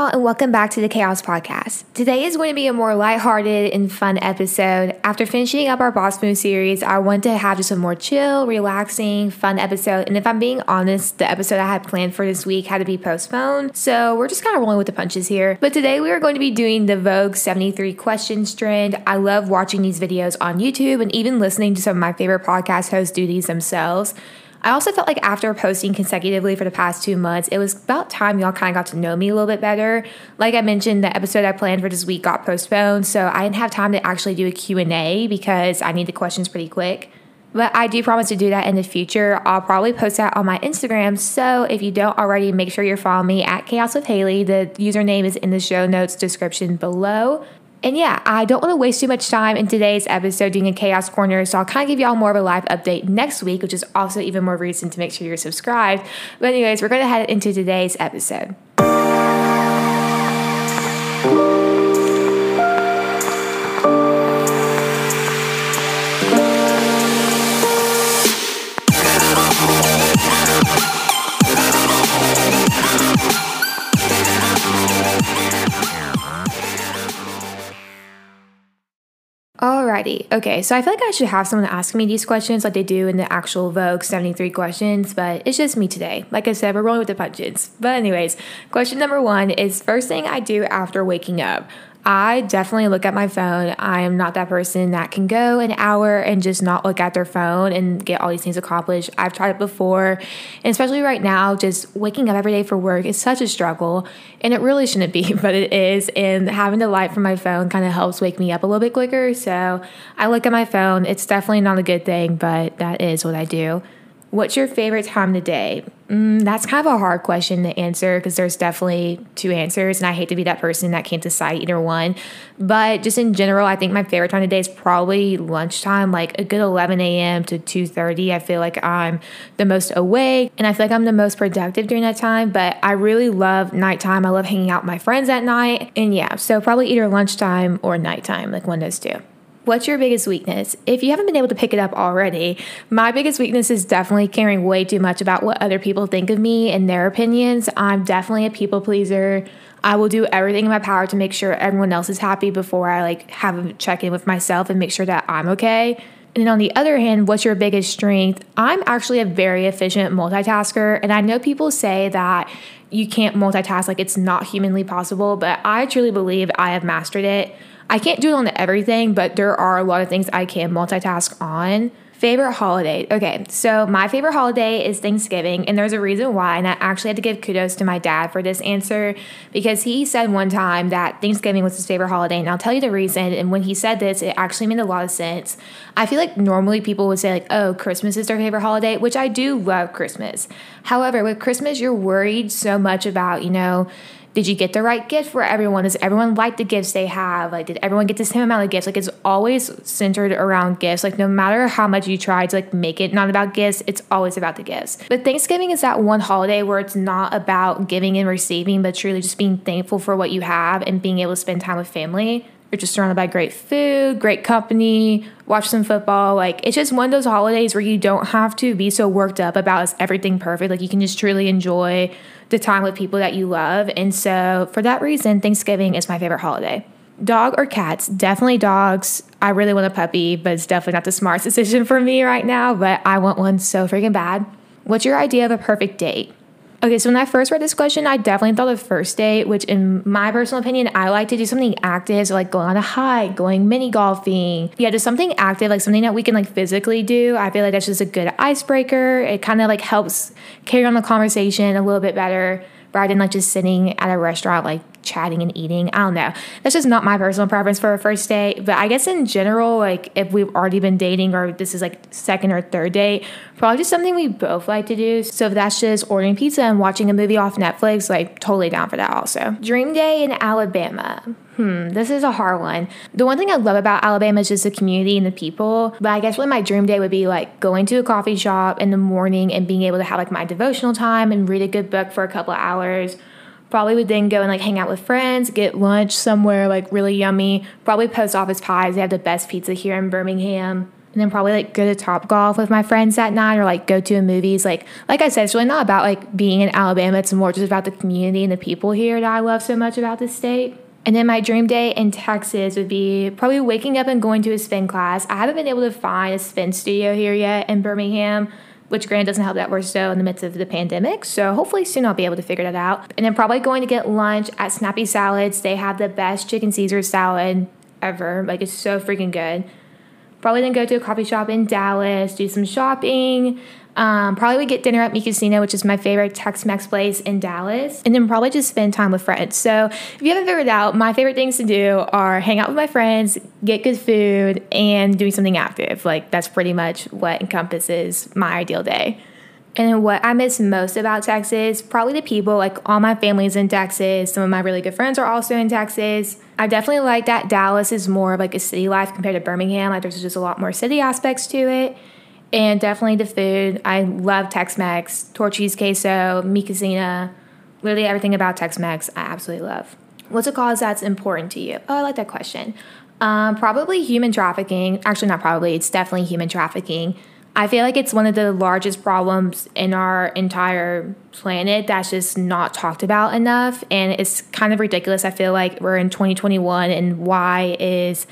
y'all, and welcome back to the Chaos Podcast. Today is going to be a more lighthearted and fun episode. After finishing up our Boss Move series, I want to have just a more chill, relaxing, fun episode. And if I'm being honest, the episode I had planned for this week had to be postponed. So we're just kind of rolling with the punches here. But today we are going to be doing the Vogue 73 questions trend. I love watching these videos on YouTube and even listening to some of my favorite podcast hosts do these themselves. I also felt like after posting consecutively for the past two months, it was about time y'all kind of got to know me a little bit better. Like I mentioned, the episode I planned for this week got postponed, so I didn't have time to actually do a Q&A because I need the questions pretty quick. But I do promise to do that in the future. I'll probably post that on my Instagram. So if you don't already, make sure you're following me at Chaos with Haylee. The username is in the show notes description below. And yeah, I don't want to waste too much time in today's episode doing a chaos corner, so I'll kind of give y'all more of a live update next week, which is also even more reason to make sure you're subscribed. But, anyways, we're going to head into today's episode. Okay, so I feel like I should have someone ask me these questions like they do in the actual Vogue 73 questions, but it's just me today. Like I said, we're rolling with the punches. But, anyways, question number one is first thing I do after waking up. I definitely look at my phone. I am not that person that can go an hour and just not look at their phone and get all these things accomplished. I've tried it before, and especially right now, just waking up every day for work is such a struggle, and it really shouldn't be, but it is. And having the light from my phone kind of helps wake me up a little bit quicker. So I look at my phone. It's definitely not a good thing, but that is what I do. What's your favorite time of the day? Mm, that's kind of a hard question to answer because there's definitely two answers, and I hate to be that person that can't decide either one. But just in general, I think my favorite time of the day is probably lunchtime, like a good 11 a.m. to 2:30. I feel like I'm the most awake, and I feel like I'm the most productive during that time. But I really love nighttime. I love hanging out with my friends at night, and yeah, so probably either lunchtime or nighttime, like one of those two. What's your biggest weakness? If you haven't been able to pick it up already, my biggest weakness is definitely caring way too much about what other people think of me and their opinions. I'm definitely a people pleaser. I will do everything in my power to make sure everyone else is happy before I like have a check in with myself and make sure that I'm okay. And then on the other hand, what's your biggest strength? I'm actually a very efficient multitasker, and I know people say that you can't multitask like it's not humanly possible, but I truly believe I have mastered it. I can't do it on everything, but there are a lot of things I can multitask on. Favorite holiday. Okay, so my favorite holiday is Thanksgiving, and there's a reason why. And I actually had to give kudos to my dad for this answer because he said one time that Thanksgiving was his favorite holiday. And I'll tell you the reason. And when he said this, it actually made a lot of sense. I feel like normally people would say, like, oh, Christmas is their favorite holiday, which I do love Christmas. However, with Christmas, you're worried so much about, you know, did you get the right gift for everyone? Does everyone like the gifts they have? Like, did everyone get the same amount of gifts? Like, it's always centered around gifts. Like, no matter how much you try to like make it not about gifts, it's always about the gifts. But Thanksgiving is that one holiday where it's not about giving and receiving, but truly just being thankful for what you have and being able to spend time with family. You're just surrounded by great food, great company, watch some football. Like, it's just one of those holidays where you don't have to be so worked up about is everything perfect. Like, you can just truly enjoy the time with people that you love. And so, for that reason, Thanksgiving is my favorite holiday. Dog or cats? Definitely dogs. I really want a puppy, but it's definitely not the smartest decision for me right now, but I want one so freaking bad. What's your idea of a perfect date? Okay, so when I first read this question, I definitely thought of first date, which in my personal opinion, I like to do something active, so like going on a hike, going mini golfing. Yeah, just something active, like something that we can like physically do. I feel like that's just a good icebreaker. It kind of like helps carry on the conversation a little bit better rather than like just sitting at a restaurant like chatting and eating. I don't know. That's just not my personal preference for a first date. But I guess in general, like if we've already been dating or this is like second or third date, probably just something we both like to do. So if that's just ordering pizza and watching a movie off Netflix, like totally down for that also. Dream day in Alabama. Hmm, this is a hard one. The one thing I love about Alabama is just the community and the people. But I guess really my dream day would be like going to a coffee shop in the morning and being able to have like my devotional time and read a good book for a couple of hours Probably would then go and like hang out with friends, get lunch somewhere like really yummy. Probably post office pies. They have the best pizza here in Birmingham. and then probably like go to Top Golf with my friends that night or like go to a movies. Like like I said, it's really not about like being in Alabama. It's more just about the community and the people here that I love so much about this state. And then my dream day in Texas would be probably waking up and going to a spin class. I haven't been able to find a spin studio here yet in Birmingham, which Grant doesn't help that we're still in the midst of the pandemic. So hopefully soon I'll be able to figure that out. And then probably going to get lunch at Snappy Salads. They have the best chicken Caesar salad ever. Like it's so freaking good. Probably then go to a coffee shop in Dallas, do some shopping. Um, probably would get dinner at Mi Cocina, which is my favorite Tex Mex place in Dallas, and then probably just spend time with friends. So, if you haven't figured out, my favorite things to do are hang out with my friends, get good food, and doing something active. Like, that's pretty much what encompasses my ideal day. And what I miss most about Texas, probably the people. Like all my family's in Texas. Some of my really good friends are also in Texas. I definitely like that Dallas is more of like a city life compared to Birmingham. Like there's just a lot more city aspects to it. And definitely the food. I love Tex Mex, Torchy's queso, Mi Cocina, literally everything about Tex Mex I absolutely love. What's a cause that's important to you? Oh, I like that question. Um, probably human trafficking. Actually, not probably, it's definitely human trafficking. I feel like it's one of the largest problems in our entire planet that's just not talked about enough. And it's kind of ridiculous. I feel like we're in 2021 and why is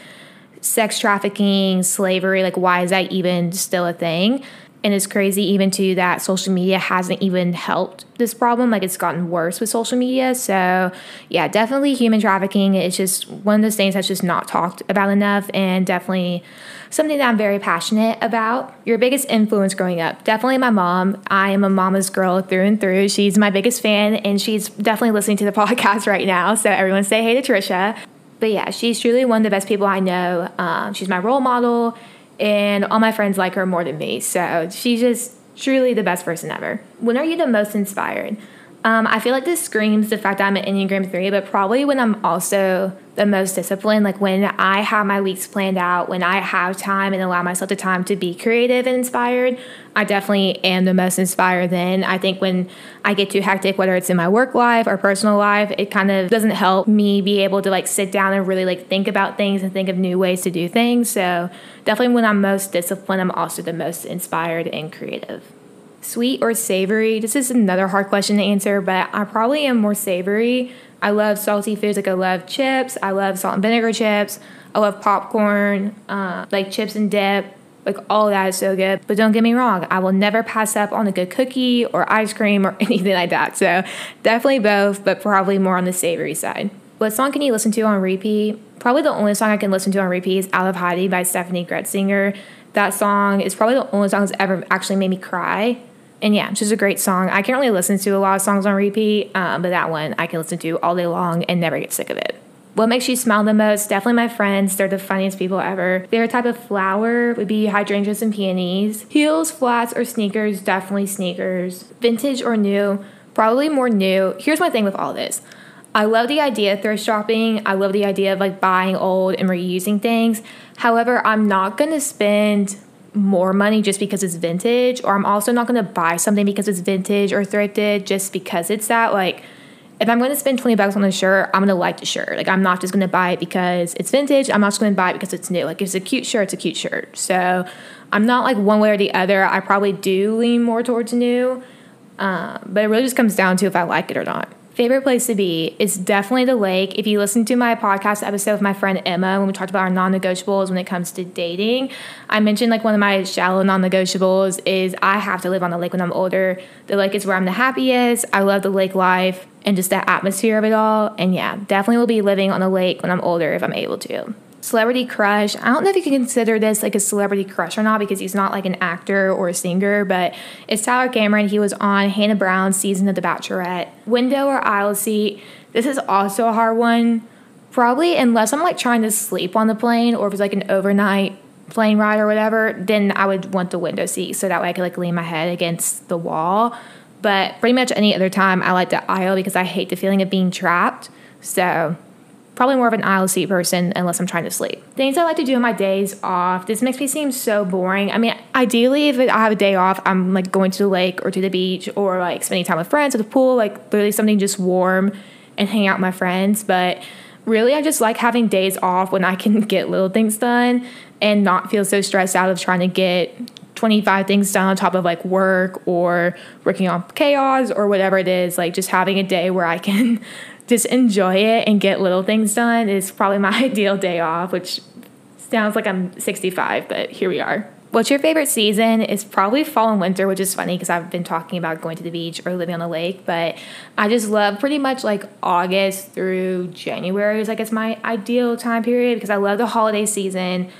sex trafficking, slavery, like, why is that even still a thing? And it's crazy even too that social media hasn't even helped this problem. Like it's gotten worse with social media. So yeah, definitely human trafficking. It's just one of those things that's just not talked about enough and definitely something that I'm very passionate about. Your biggest influence growing up, definitely my mom. I am a mama's girl through and through. She's my biggest fan and she's definitely listening to the podcast right now. So everyone say hey to Trisha. But yeah, she's truly one of the best people I know. Um, she's my role model and all my friends like her more than me. So she's just truly the best person ever. When are you the most inspired? Um, I feel like this screams the fact that I'm an Enneagram 3, but probably when I'm also the most disciplined, like when I have my weeks planned out, when I have time and allow myself the time to be creative and inspired, I definitely am the most inspired then. I think when I get too hectic, whether it's in my work life or personal life, it kind of doesn't help me be able to like sit down and really like think about things and think of new ways to do things. So definitely when I'm most disciplined, I'm also the most inspired and creative. Sweet or savory? This is another hard question to answer, but I probably am more savory. I love salty foods. Like I love chips. I love salt and vinegar chips. I love popcorn, uh, like chips and dip. Like all that is so good. But don't get me wrong, I will never pass up on a good cookie or ice cream or anything like that. So definitely both, but probably more on the savory side. What song can you listen to on repeat? Probably the only song I can listen to on repeat is Out of Hiding by Steffany Gretzinger. That song is probably the only song that's ever actually made me cry and yeah, just a great song. I can't really listen to a lot of songs on repeat, um, but that one I can listen to all day long and never get sick of it. What makes you smile the most? Definitely my friends. They're the funniest people ever. Favorite type of flower would be hydrangeas and peonies. Heels, flats, or sneakers? Definitely sneakers. Vintage or new? Probably more new. Here's my thing with all this. I love the idea of thrift shopping. I love the idea of like buying old and reusing things. However, I'm not to spend more money just because it's vintage, or I'm also not going to buy something because it's vintage or thrifted just because it's that. Like, if I'm going to spend 20 bucks on a shirt, I'm going to like the shirt. Like, I'm not just going to buy it because it's vintage. I'm not just going to buy it because it's new. Like, if it's a cute shirt, it's a cute shirt. So, I'm not like one way or the other. I probably do lean more towards new, uh, but it really just comes down to if I like it or not. Favorite place to be is definitely the lake. If you listen to my podcast episode with my friend Emma when we talked about our non negotiables when it comes to dating, I mentioned like one of my shallow non negotiables is I have to live on the lake when I'm older. The lake is where I'm the happiest. I love the lake life and just the atmosphere of it all. And yeah, definitely will be living on the lake when I'm older if I'm able to celebrity crush. I don't know if you can consider this like a celebrity crush or not because he's not like an actor or a singer, but it's Tyler Cameron. He was on Hannah Brown's season of The Bachelorette. Window or aisle seat. This is also a hard one. Probably unless I'm like trying to sleep on the plane or if it's like an overnight plane ride or whatever, then I would want the window seat so that way I could like lean my head against the wall. But pretty much any other time, I like the aisle because I hate the feeling of being trapped. So probably more of an aisle seat person unless I'm trying to sleep. Things I like to do on my days off. This makes me seem so boring. I mean, ideally, if I have a day off, I'm like going to the lake or to the beach or like spending time with friends at the pool, like literally something just warm and hang out with my friends. But really, I just like having days off when I can get little things done and not feel so stressed out of trying to get 25 things done on top of like work or working on chaos or whatever it is. Like just having a day where I can just enjoy it and get little things done is probably my ideal day off, which sounds like I'm 65, but here we are. What's your favorite season? It's probably fall and winter, which is funny because I've been talking about going to the beach or living on the lake, but I just love pretty much like August through January is like it's my ideal time period because I love the holiday season.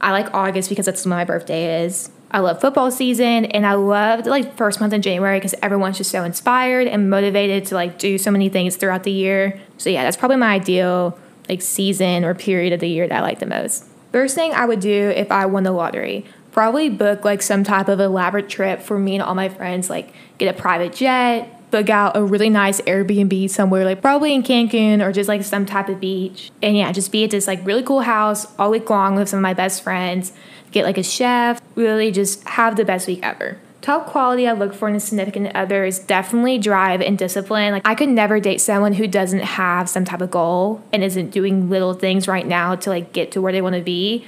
I like August because that's when my birthday is. I love football season and I love like first month in January because everyone's just so inspired and motivated to like do so many things throughout the year. So yeah, that's probably my ideal like season or period of the year that I like the most. First thing I would do if I won the lottery, probably book like some type of elaborate trip for me and all my friends, like get a private jet, book out a really nice Airbnb somewhere, like probably in Cancun or just like some type of beach. And yeah, just be at this like really cool house all week long with some of my best friends, get like a chef, really just have the best week ever. Top quality I look for in a significant other is definitely drive and discipline. Like I could never date someone who doesn't have some type of goal and isn't doing little things right now to like get to where they want to be.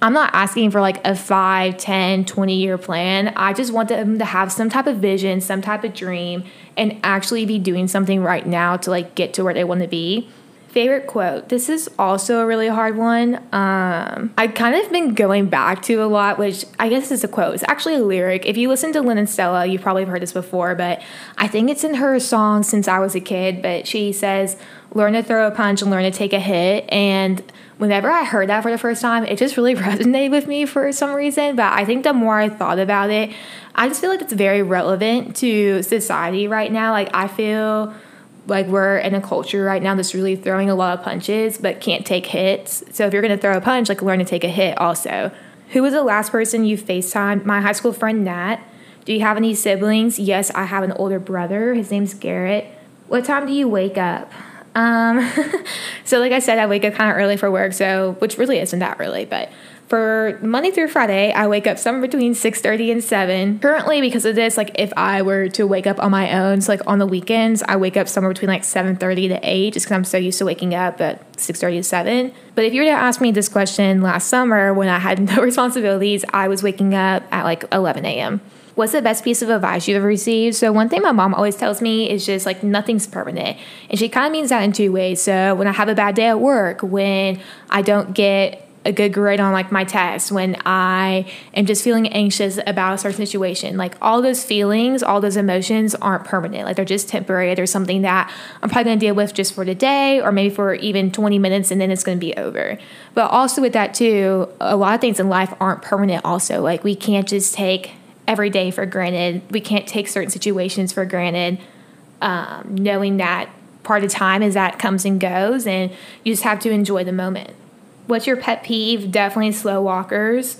I'm not asking for like a 5, 10, 20 year plan. I just want them to have some type of vision, some type of dream, and actually be doing something right now to like get to where they want to be. Favorite quote. This is also a really hard one. Um, I've kind of been going back to a lot, which I guess is a quote. It's actually a lyric. If you listen to Lennon Stella, you've probably heard this before, but I think it's in her song since I was a kid. But she says, learn to throw a punch and learn to take a hit. And whenever I heard that for the first time, it just really resonated with me for some reason. But I think the more I thought about it, I just feel like it's very relevant to society right now. Like, I feel like we're in a culture right now that's really throwing a lot of punches but can't take hits. So if you're to throw a punch, like learn to take a hit also. Who was the last person you FaceTimed? My high school friend Nat. Do you have any siblings? Yes, I have an older brother. His name's Garrett. What time do you wake up? Um, so like I said, I wake up kind of early for work, so which really isn't that early, but for Monday through Friday, I wake up somewhere between 6:30 and 7. Currently because of this, like if I were to wake up on my own, so like on the weekends, I wake up somewhere between like 7:30 to 8 just cuz I'm so used to waking up at 6:30 to 7. But if you were to ask me this question last summer when I had no responsibilities, I was waking up at like 11 a.m. What's the best piece of advice you've ever received? So, one thing my mom always tells me is just like nothing's permanent. And she kind of means that in two ways. So, when I have a bad day at work, when I don't get a good grade on like my test, when I am just feeling anxious about a certain situation. Like all those feelings, all those emotions aren't permanent. Like they're just temporary. There's something that I'm probably gonna deal with just for today or maybe for even 20 minutes and then it's gonna be over. But also with that too, a lot of things in life aren't permanent also. Like we can't just take every day for granted. We can't take certain situations for granted. Um, knowing that part of time is that comes and goes and you just have to enjoy the moment. What's your pet peeve? Definitely slow walkers.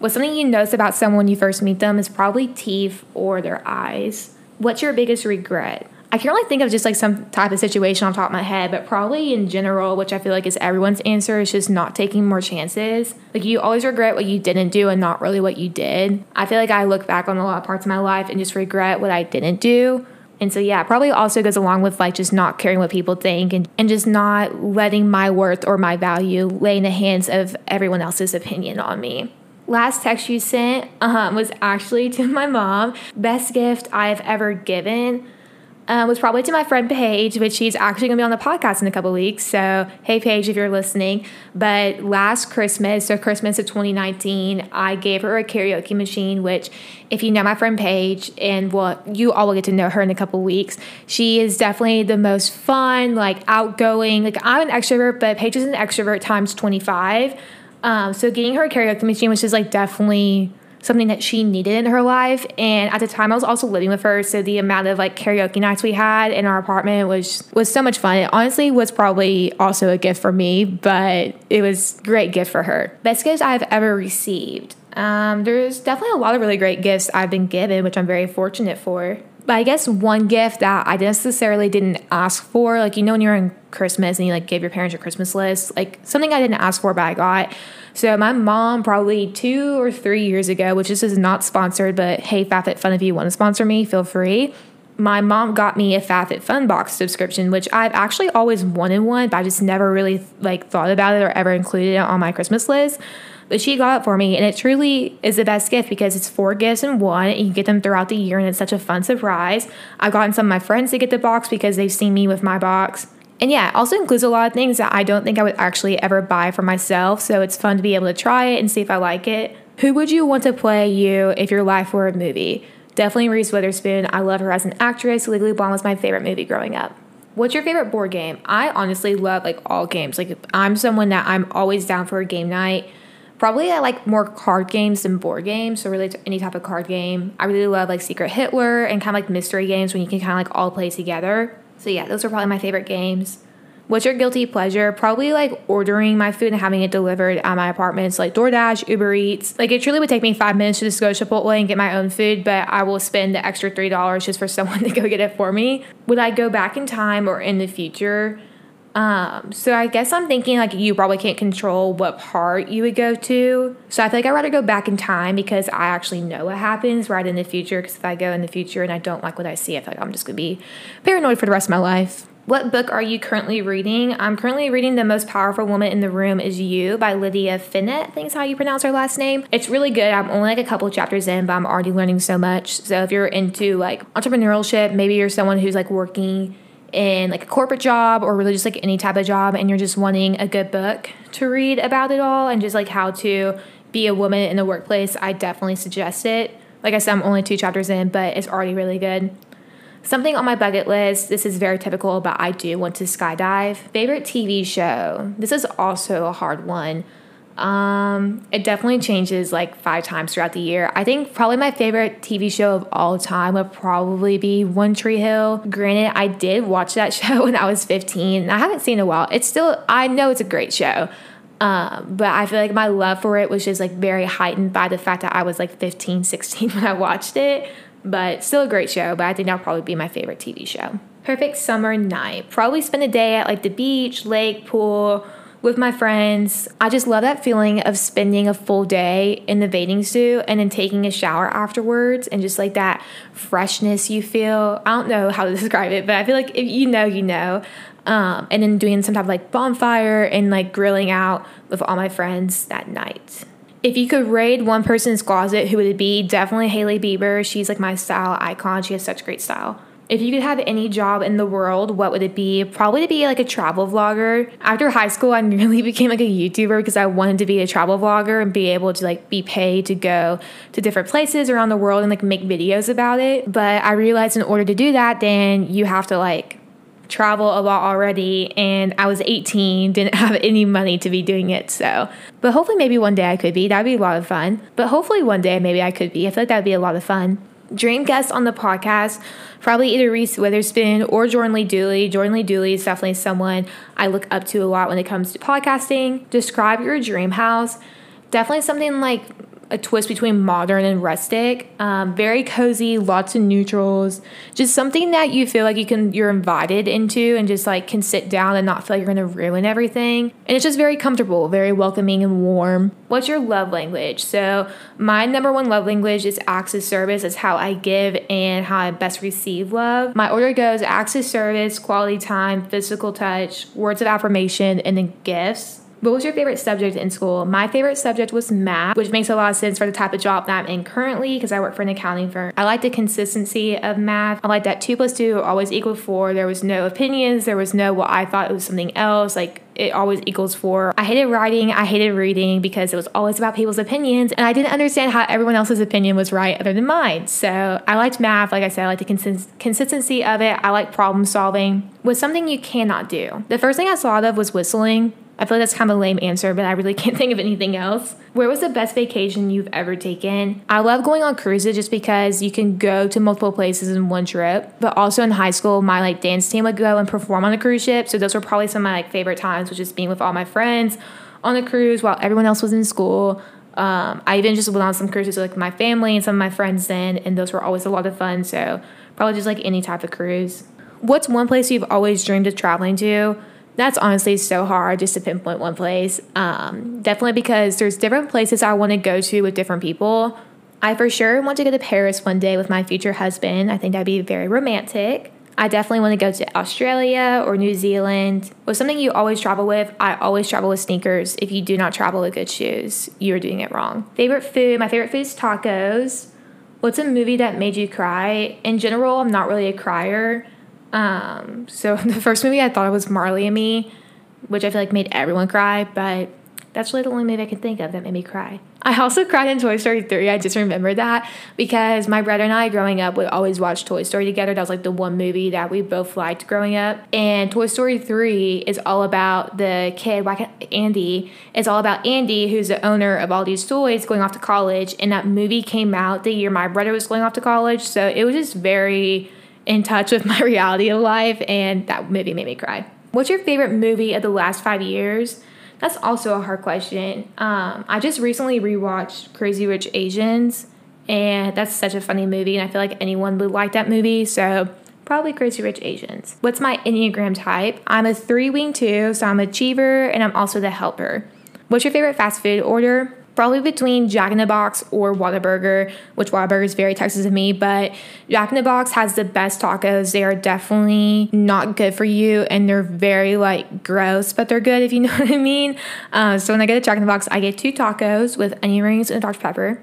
What's something you notice about someone when you first meet them is probably teeth or their eyes. What's your biggest regret? I can't really think of just like some type of situation on top of my head, but probably in general, which I feel like is everyone's answer, is just not taking more chances. Like you always regret what you didn't do and not really what you did. I feel like I look back on a lot of parts of my life and just regret what I didn't do and so, yeah, probably also goes along with like just not caring what people think and, and just not letting my worth or my value lay in the hands of everyone else's opinion on me. Last text you sent um, was actually to my mom. Best gift I've ever given uh, was probably to my friend Paige, which she's actually going to be on the podcast in a couple weeks. So, hey, Paige, if you're listening. But last Christmas, so Christmas of 2019, I gave her a karaoke machine, which, if you know my friend Paige, and well, you all will get to know her in a couple weeks, she is definitely the most fun, like outgoing. Like, I'm an extrovert, but Paige is an extrovert times 25. Um, so, getting her a karaoke machine, which is like definitely something that she needed in her life. And at the time, I was also living with her, so the amount of like karaoke nights we had in our apartment was was so much fun. It honestly was probably also a gift for me, but it was great gift for her. Best gift I've ever received. Um, there's definitely a lot of really great gifts I've been given, which I'm very fortunate for. But I guess one gift that I necessarily didn't ask for, like you know when you're in Christmas and you like give your parents your Christmas list, like something I didn't ask for but I got. So my mom probably two or three years ago, which this is not sponsored, but hey, FabFitFun, if you want to sponsor me, feel free. my mom got me a FabFitFun box subscription, which I've actually always wanted one, but I just never really like thought about it or ever included it on my Christmas list. But she got it for me, and it truly is the best gift because it's four gifts in one, and you get them throughout the year, and it's such a fun surprise. I've gotten some of my friends to get the box because they've seen me with my box. And yeah, it also includes a lot of things that I don't think I would actually ever buy for myself. So it's fun to be able to try it and see if I like it. Who would you want to play you if your life were a movie? Definitely Reese Witherspoon. I love her as an actress. Legally Blonde was my favorite movie growing up. What's your favorite board game? I honestly love like all games. Like I'm someone that I'm always down for a game night. Probably I like more card games than board games, so really any type of card game. I really love like Secret Hitler and kind of like mystery games when you can kind of like all play together. So yeah, those are probably my favorite games. What's your guilty pleasure? Probably like ordering my food and having it delivered at my apartment. Like DoorDash, Uber Eats. Like it truly would take me five minutes to just go to Chipotle and get my own food, but I will spend the extra three dollars just for someone to go get it for me. Would I go back in time or in the future? Um, so I guess I'm thinking like you probably can't control what part you would go to. So I feel like I'd rather go back in time because I actually know what happens right in the future. Because if I go in the future and I don't like what I see, I feel like I'm just gonna be paranoid for the rest of my life. What book are you currently reading? I'm currently reading The Most Powerful Woman in the Room is You by Lydia Fenet. I think is how you pronounce her last name. It's really good. I'm only like a couple chapters in, but I'm already learning so much. So if you're into like entrepreneurship, maybe you're someone who's like working in like a corporate job or really just like any type of job and you're just wanting a good book to read about it all and just like how to be a woman in the workplace, I definitely suggest it. Like I said, I'm only two chapters in, but it's already really good. Something on my bucket list, this is very typical, but I do want to skydive. Favorite TV show? This is also a hard one. Um, it definitely changes like five times throughout the year. I think probably my favorite TV show of all time would probably be One Tree Hill. Granted, I did watch that show when I was 15 I haven't seen it in a while. It's still, I know it's a great show. Um, but I feel like my love for it was just like very heightened by the fact that I was like 15, 16 when I watched it. But still a great show, but I think that'll probably be my favorite TV show. Perfect summer night. Probably spend a day at like the beach, lake, pool, with my friends. I just love that feeling of spending a full day in the bathing suit and then taking a shower afterwards and just like that freshness you feel. I don't know how to describe it, but I feel like if you know, you know. Um, and then doing some type of like bonfire and like grilling out with all my friends that night. If you could raid one person's closet, who would it be? Definitely Hailey Bieber. She's like my style icon. She has such great style if you could have any job in the world, what would it be? Probably to be like a travel vlogger. After high school, I nearly became like a YouTuber because I wanted to be a travel vlogger and be able to like be paid to go to different places around the world and like make videos about it. But I realized in order to do that, then you have to like travel a lot already and I was 18, didn't have any money to be doing it. So, but hopefully maybe one day I could be. That'd be a lot of fun. But hopefully one day maybe I could be. I feel like that'd be a lot of fun dream guest on the podcast, probably either Reese Witherspoon or Jordan Lee Dooley. Jordan Lee Dooley is definitely someone I look up to a lot when it comes to podcasting. Describe your dream house. Definitely something like a twist between modern and rustic. Um, very cozy, lots of neutrals. Just something that you feel like you can you're invited into and just like can sit down and not feel like you're gonna ruin everything. And it's just very comfortable, very welcoming and warm. What's your love language? So my number one love language is of service. It's how I give and how I best receive love. My order goes of service, quality time, physical touch, words of affirmation, and then gifts. What was your favorite subject in school? My favorite subject was math, which makes a lot of sense for the type of job that I'm in currently because I work for an accounting firm. I like the consistency of math. I like that two plus two always equal four. There was no opinions. There was no, well, I thought it was something else. Like it always equals four. I hated writing, I hated reading because it was always about people's opinions, and I didn't understand how everyone else's opinion was right other than mine. So I liked math, like I said, I like the cons- consistency of it. I like problem solving. Was something you cannot do. The first thing I thought of was whistling. I feel like that's kind of a lame answer, but I really can't think of anything else. Where was the best vacation you've ever taken? I love going on cruises just because you can go to multiple places in one trip. But also in high school, my like dance team would go and perform on a cruise ship. So those were probably some of my like favorite times, which is being with all my friends on the cruise while everyone else was in school. Um, I even just went on some cruises with like my family and some of my friends then, and those were always a lot of fun. So probably just like any type of cruise. What's one place you've always dreamed of traveling to? That's honestly so hard just to pinpoint one place. Um, definitely because there's different places I want to go to with different people. I for sure want to go to Paris one day with my future husband. I think that'd be very romantic. I definitely want to go to Australia or New Zealand. With something you always travel with, I always travel with sneakers. If you do not travel with good shoes, you're doing it wrong. Favorite food? My favorite food is tacos. What's a movie that made you cry? In general, I'm not really a crier. Um, so the first movie I thought was Marley and Me, which I feel like made everyone cry, but that's really the only movie I can think of that made me cry. I also cried in Toy Story 3. I just remember that because my brother and I, growing up, would always watch Toy Story together. That was like the one movie that we both liked growing up. And Toy Story 3 is all about the kid, Andy. It's all about Andy, who's the owner of all these toys, going off to college. And that movie came out the year my brother was going off to college. So it was just very in touch with my reality of life. And that movie made me cry. What's your favorite movie of the last five years? That's also a hard question. Um, I just recently rewatched Crazy Rich Asians, and that's such a funny movie, and I feel like anyone would like that movie. So probably Crazy Rich Asians. What's my Enneagram type? I'm a three wing two, so I'm achiever, and I'm also the helper. What's your favorite fast food order? Probably between Jack in the Box or Whataburger, which Whataburger is very Texas of me, but Jack in the Box has the best tacos. They are definitely not good for you and they're very like gross, but they're good if you know what I mean. Uh, so when I get a Jack in the Box, I get two tacos with onion rings and Dr. Pepper.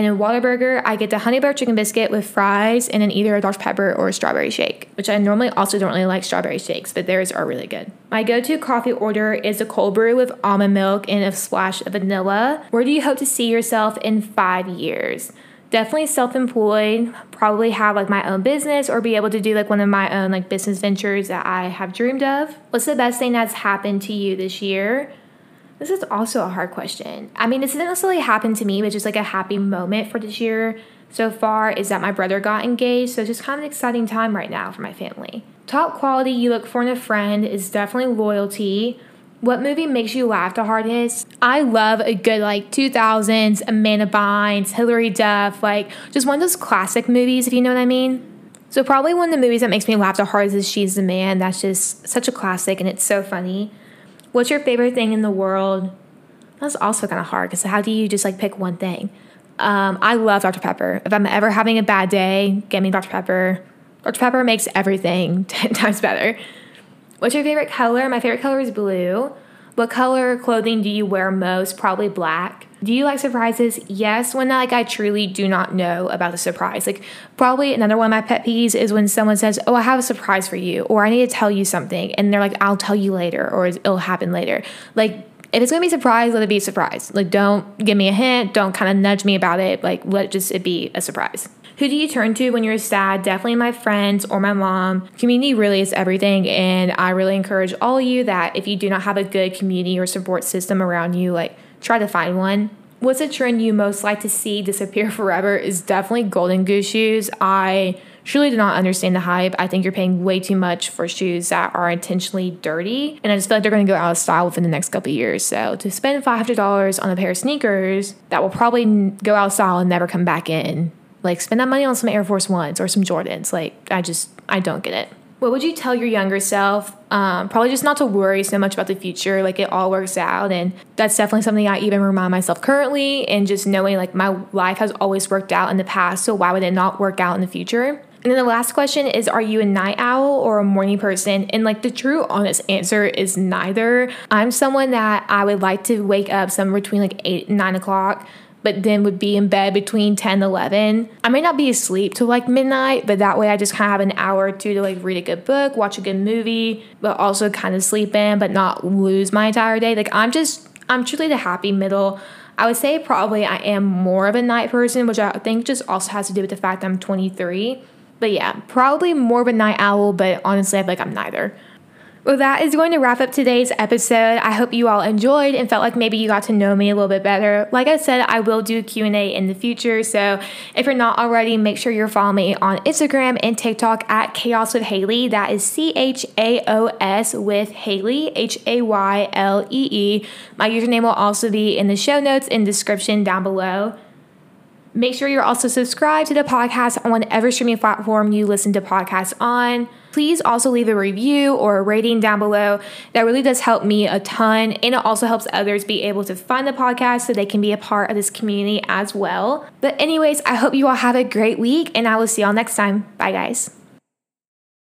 And in Whataburger, I get the honey butter chicken biscuit with fries and then either a Dr. Pepper or a strawberry shake, which I normally also don't really like strawberry shakes, but theirs are really good. My go to coffee order is a cold brew with almond milk and a splash of vanilla. Where do you hope to see yourself in five years? Definitely self employed, probably have like my own business or be able to do like one of my own like business ventures that I have dreamed of. What's the best thing that's happened to you this year? This is also a hard question. I mean, this didn't necessarily happen to me, but just like a happy moment for this year so far is that my brother got engaged. So it's just kind of an exciting time right now for my family. Top quality you look for in a friend is definitely loyalty. What movie makes you laugh the hardest? I love a good like 2000s Amanda Bynes, Hilary Duff, like just one of those classic movies, if you know what I mean. So probably one of the movies that makes me laugh the hardest is She's the Man. That's just such a classic and it's so funny. What's your favorite thing in the world? That's also kind of hard because how do you just like pick one thing? Um, I love Dr. Pepper. If I'm ever having a bad day, get me Dr. Pepper. Dr. Pepper makes everything 10 times better. What's your favorite color? My favorite color is blue. What color clothing do you wear most? Probably black. Do you like surprises? Yes, when like I truly do not know about the surprise. Like probably another one of my pet peeves is when someone says, "Oh, I have a surprise for you," or "I need to tell you something," and they're like, "I'll tell you later," or "It'll happen later." Like if it's gonna be a surprise, let it be a surprise. Like don't give me a hint. Don't kind of nudge me about it. Like let just it be a surprise. Who do you turn to when you're sad? Definitely my friends or my mom. Community really is everything, and I really encourage all of you that if you do not have a good community or support system around you, like try to find one. What's a trend you most like to see disappear forever is definitely golden goose shoes. I truly do not understand the hype. I think you're paying way too much for shoes that are intentionally dirty, and I just feel like they're going to go out of style within the next couple years. So to spend five hundred dollars on a pair of sneakers that will probably go out of style and never come back in, like spend that money on some Air Force Ones or some Jordans. Like I just I don't get it. What would you tell your younger self? Um, probably just not to worry so much about the future. Like it all works out. And that's definitely something I even remind myself currently. And just knowing like my life has always worked out in the past. So why would it not work out in the future? And then the last question is Are you a night owl or a morning person? And like the true honest answer is neither. I'm someone that I would like to wake up somewhere between like 8 and 9 o'clock but then would be in bed between 10 and 11. I may not be asleep till like midnight, but that way I just kind of have an hour or two to like read a good book, watch a good movie, but also kind of sleep in, but not lose my entire day. Like I'm just, I'm truly the happy middle. I would say probably I am more of a night person, which I think just also has to do with the fact I'm 23. But yeah, probably more of a night owl, but honestly, I feel like I'm neither. Well, that is going to wrap up today's episode. I hope you all enjoyed and felt like maybe you got to know me a little bit better. Like I said, I will do Q&A in the future, so if you're not already, make sure you're following me on Instagram and TikTok at Chaos with Haylee. That is C H A O S with Haylee, H A Y L E E. My username will also be in the show notes and description down below. Make sure you're also subscribed to the podcast on whatever streaming platform you listen to podcasts on. Please also leave a review or a rating down below. That really does help me a ton. And it also helps others be able to find the podcast so they can be a part of this community as well. But, anyways, I hope you all have a great week and I will see y'all next time. Bye, guys.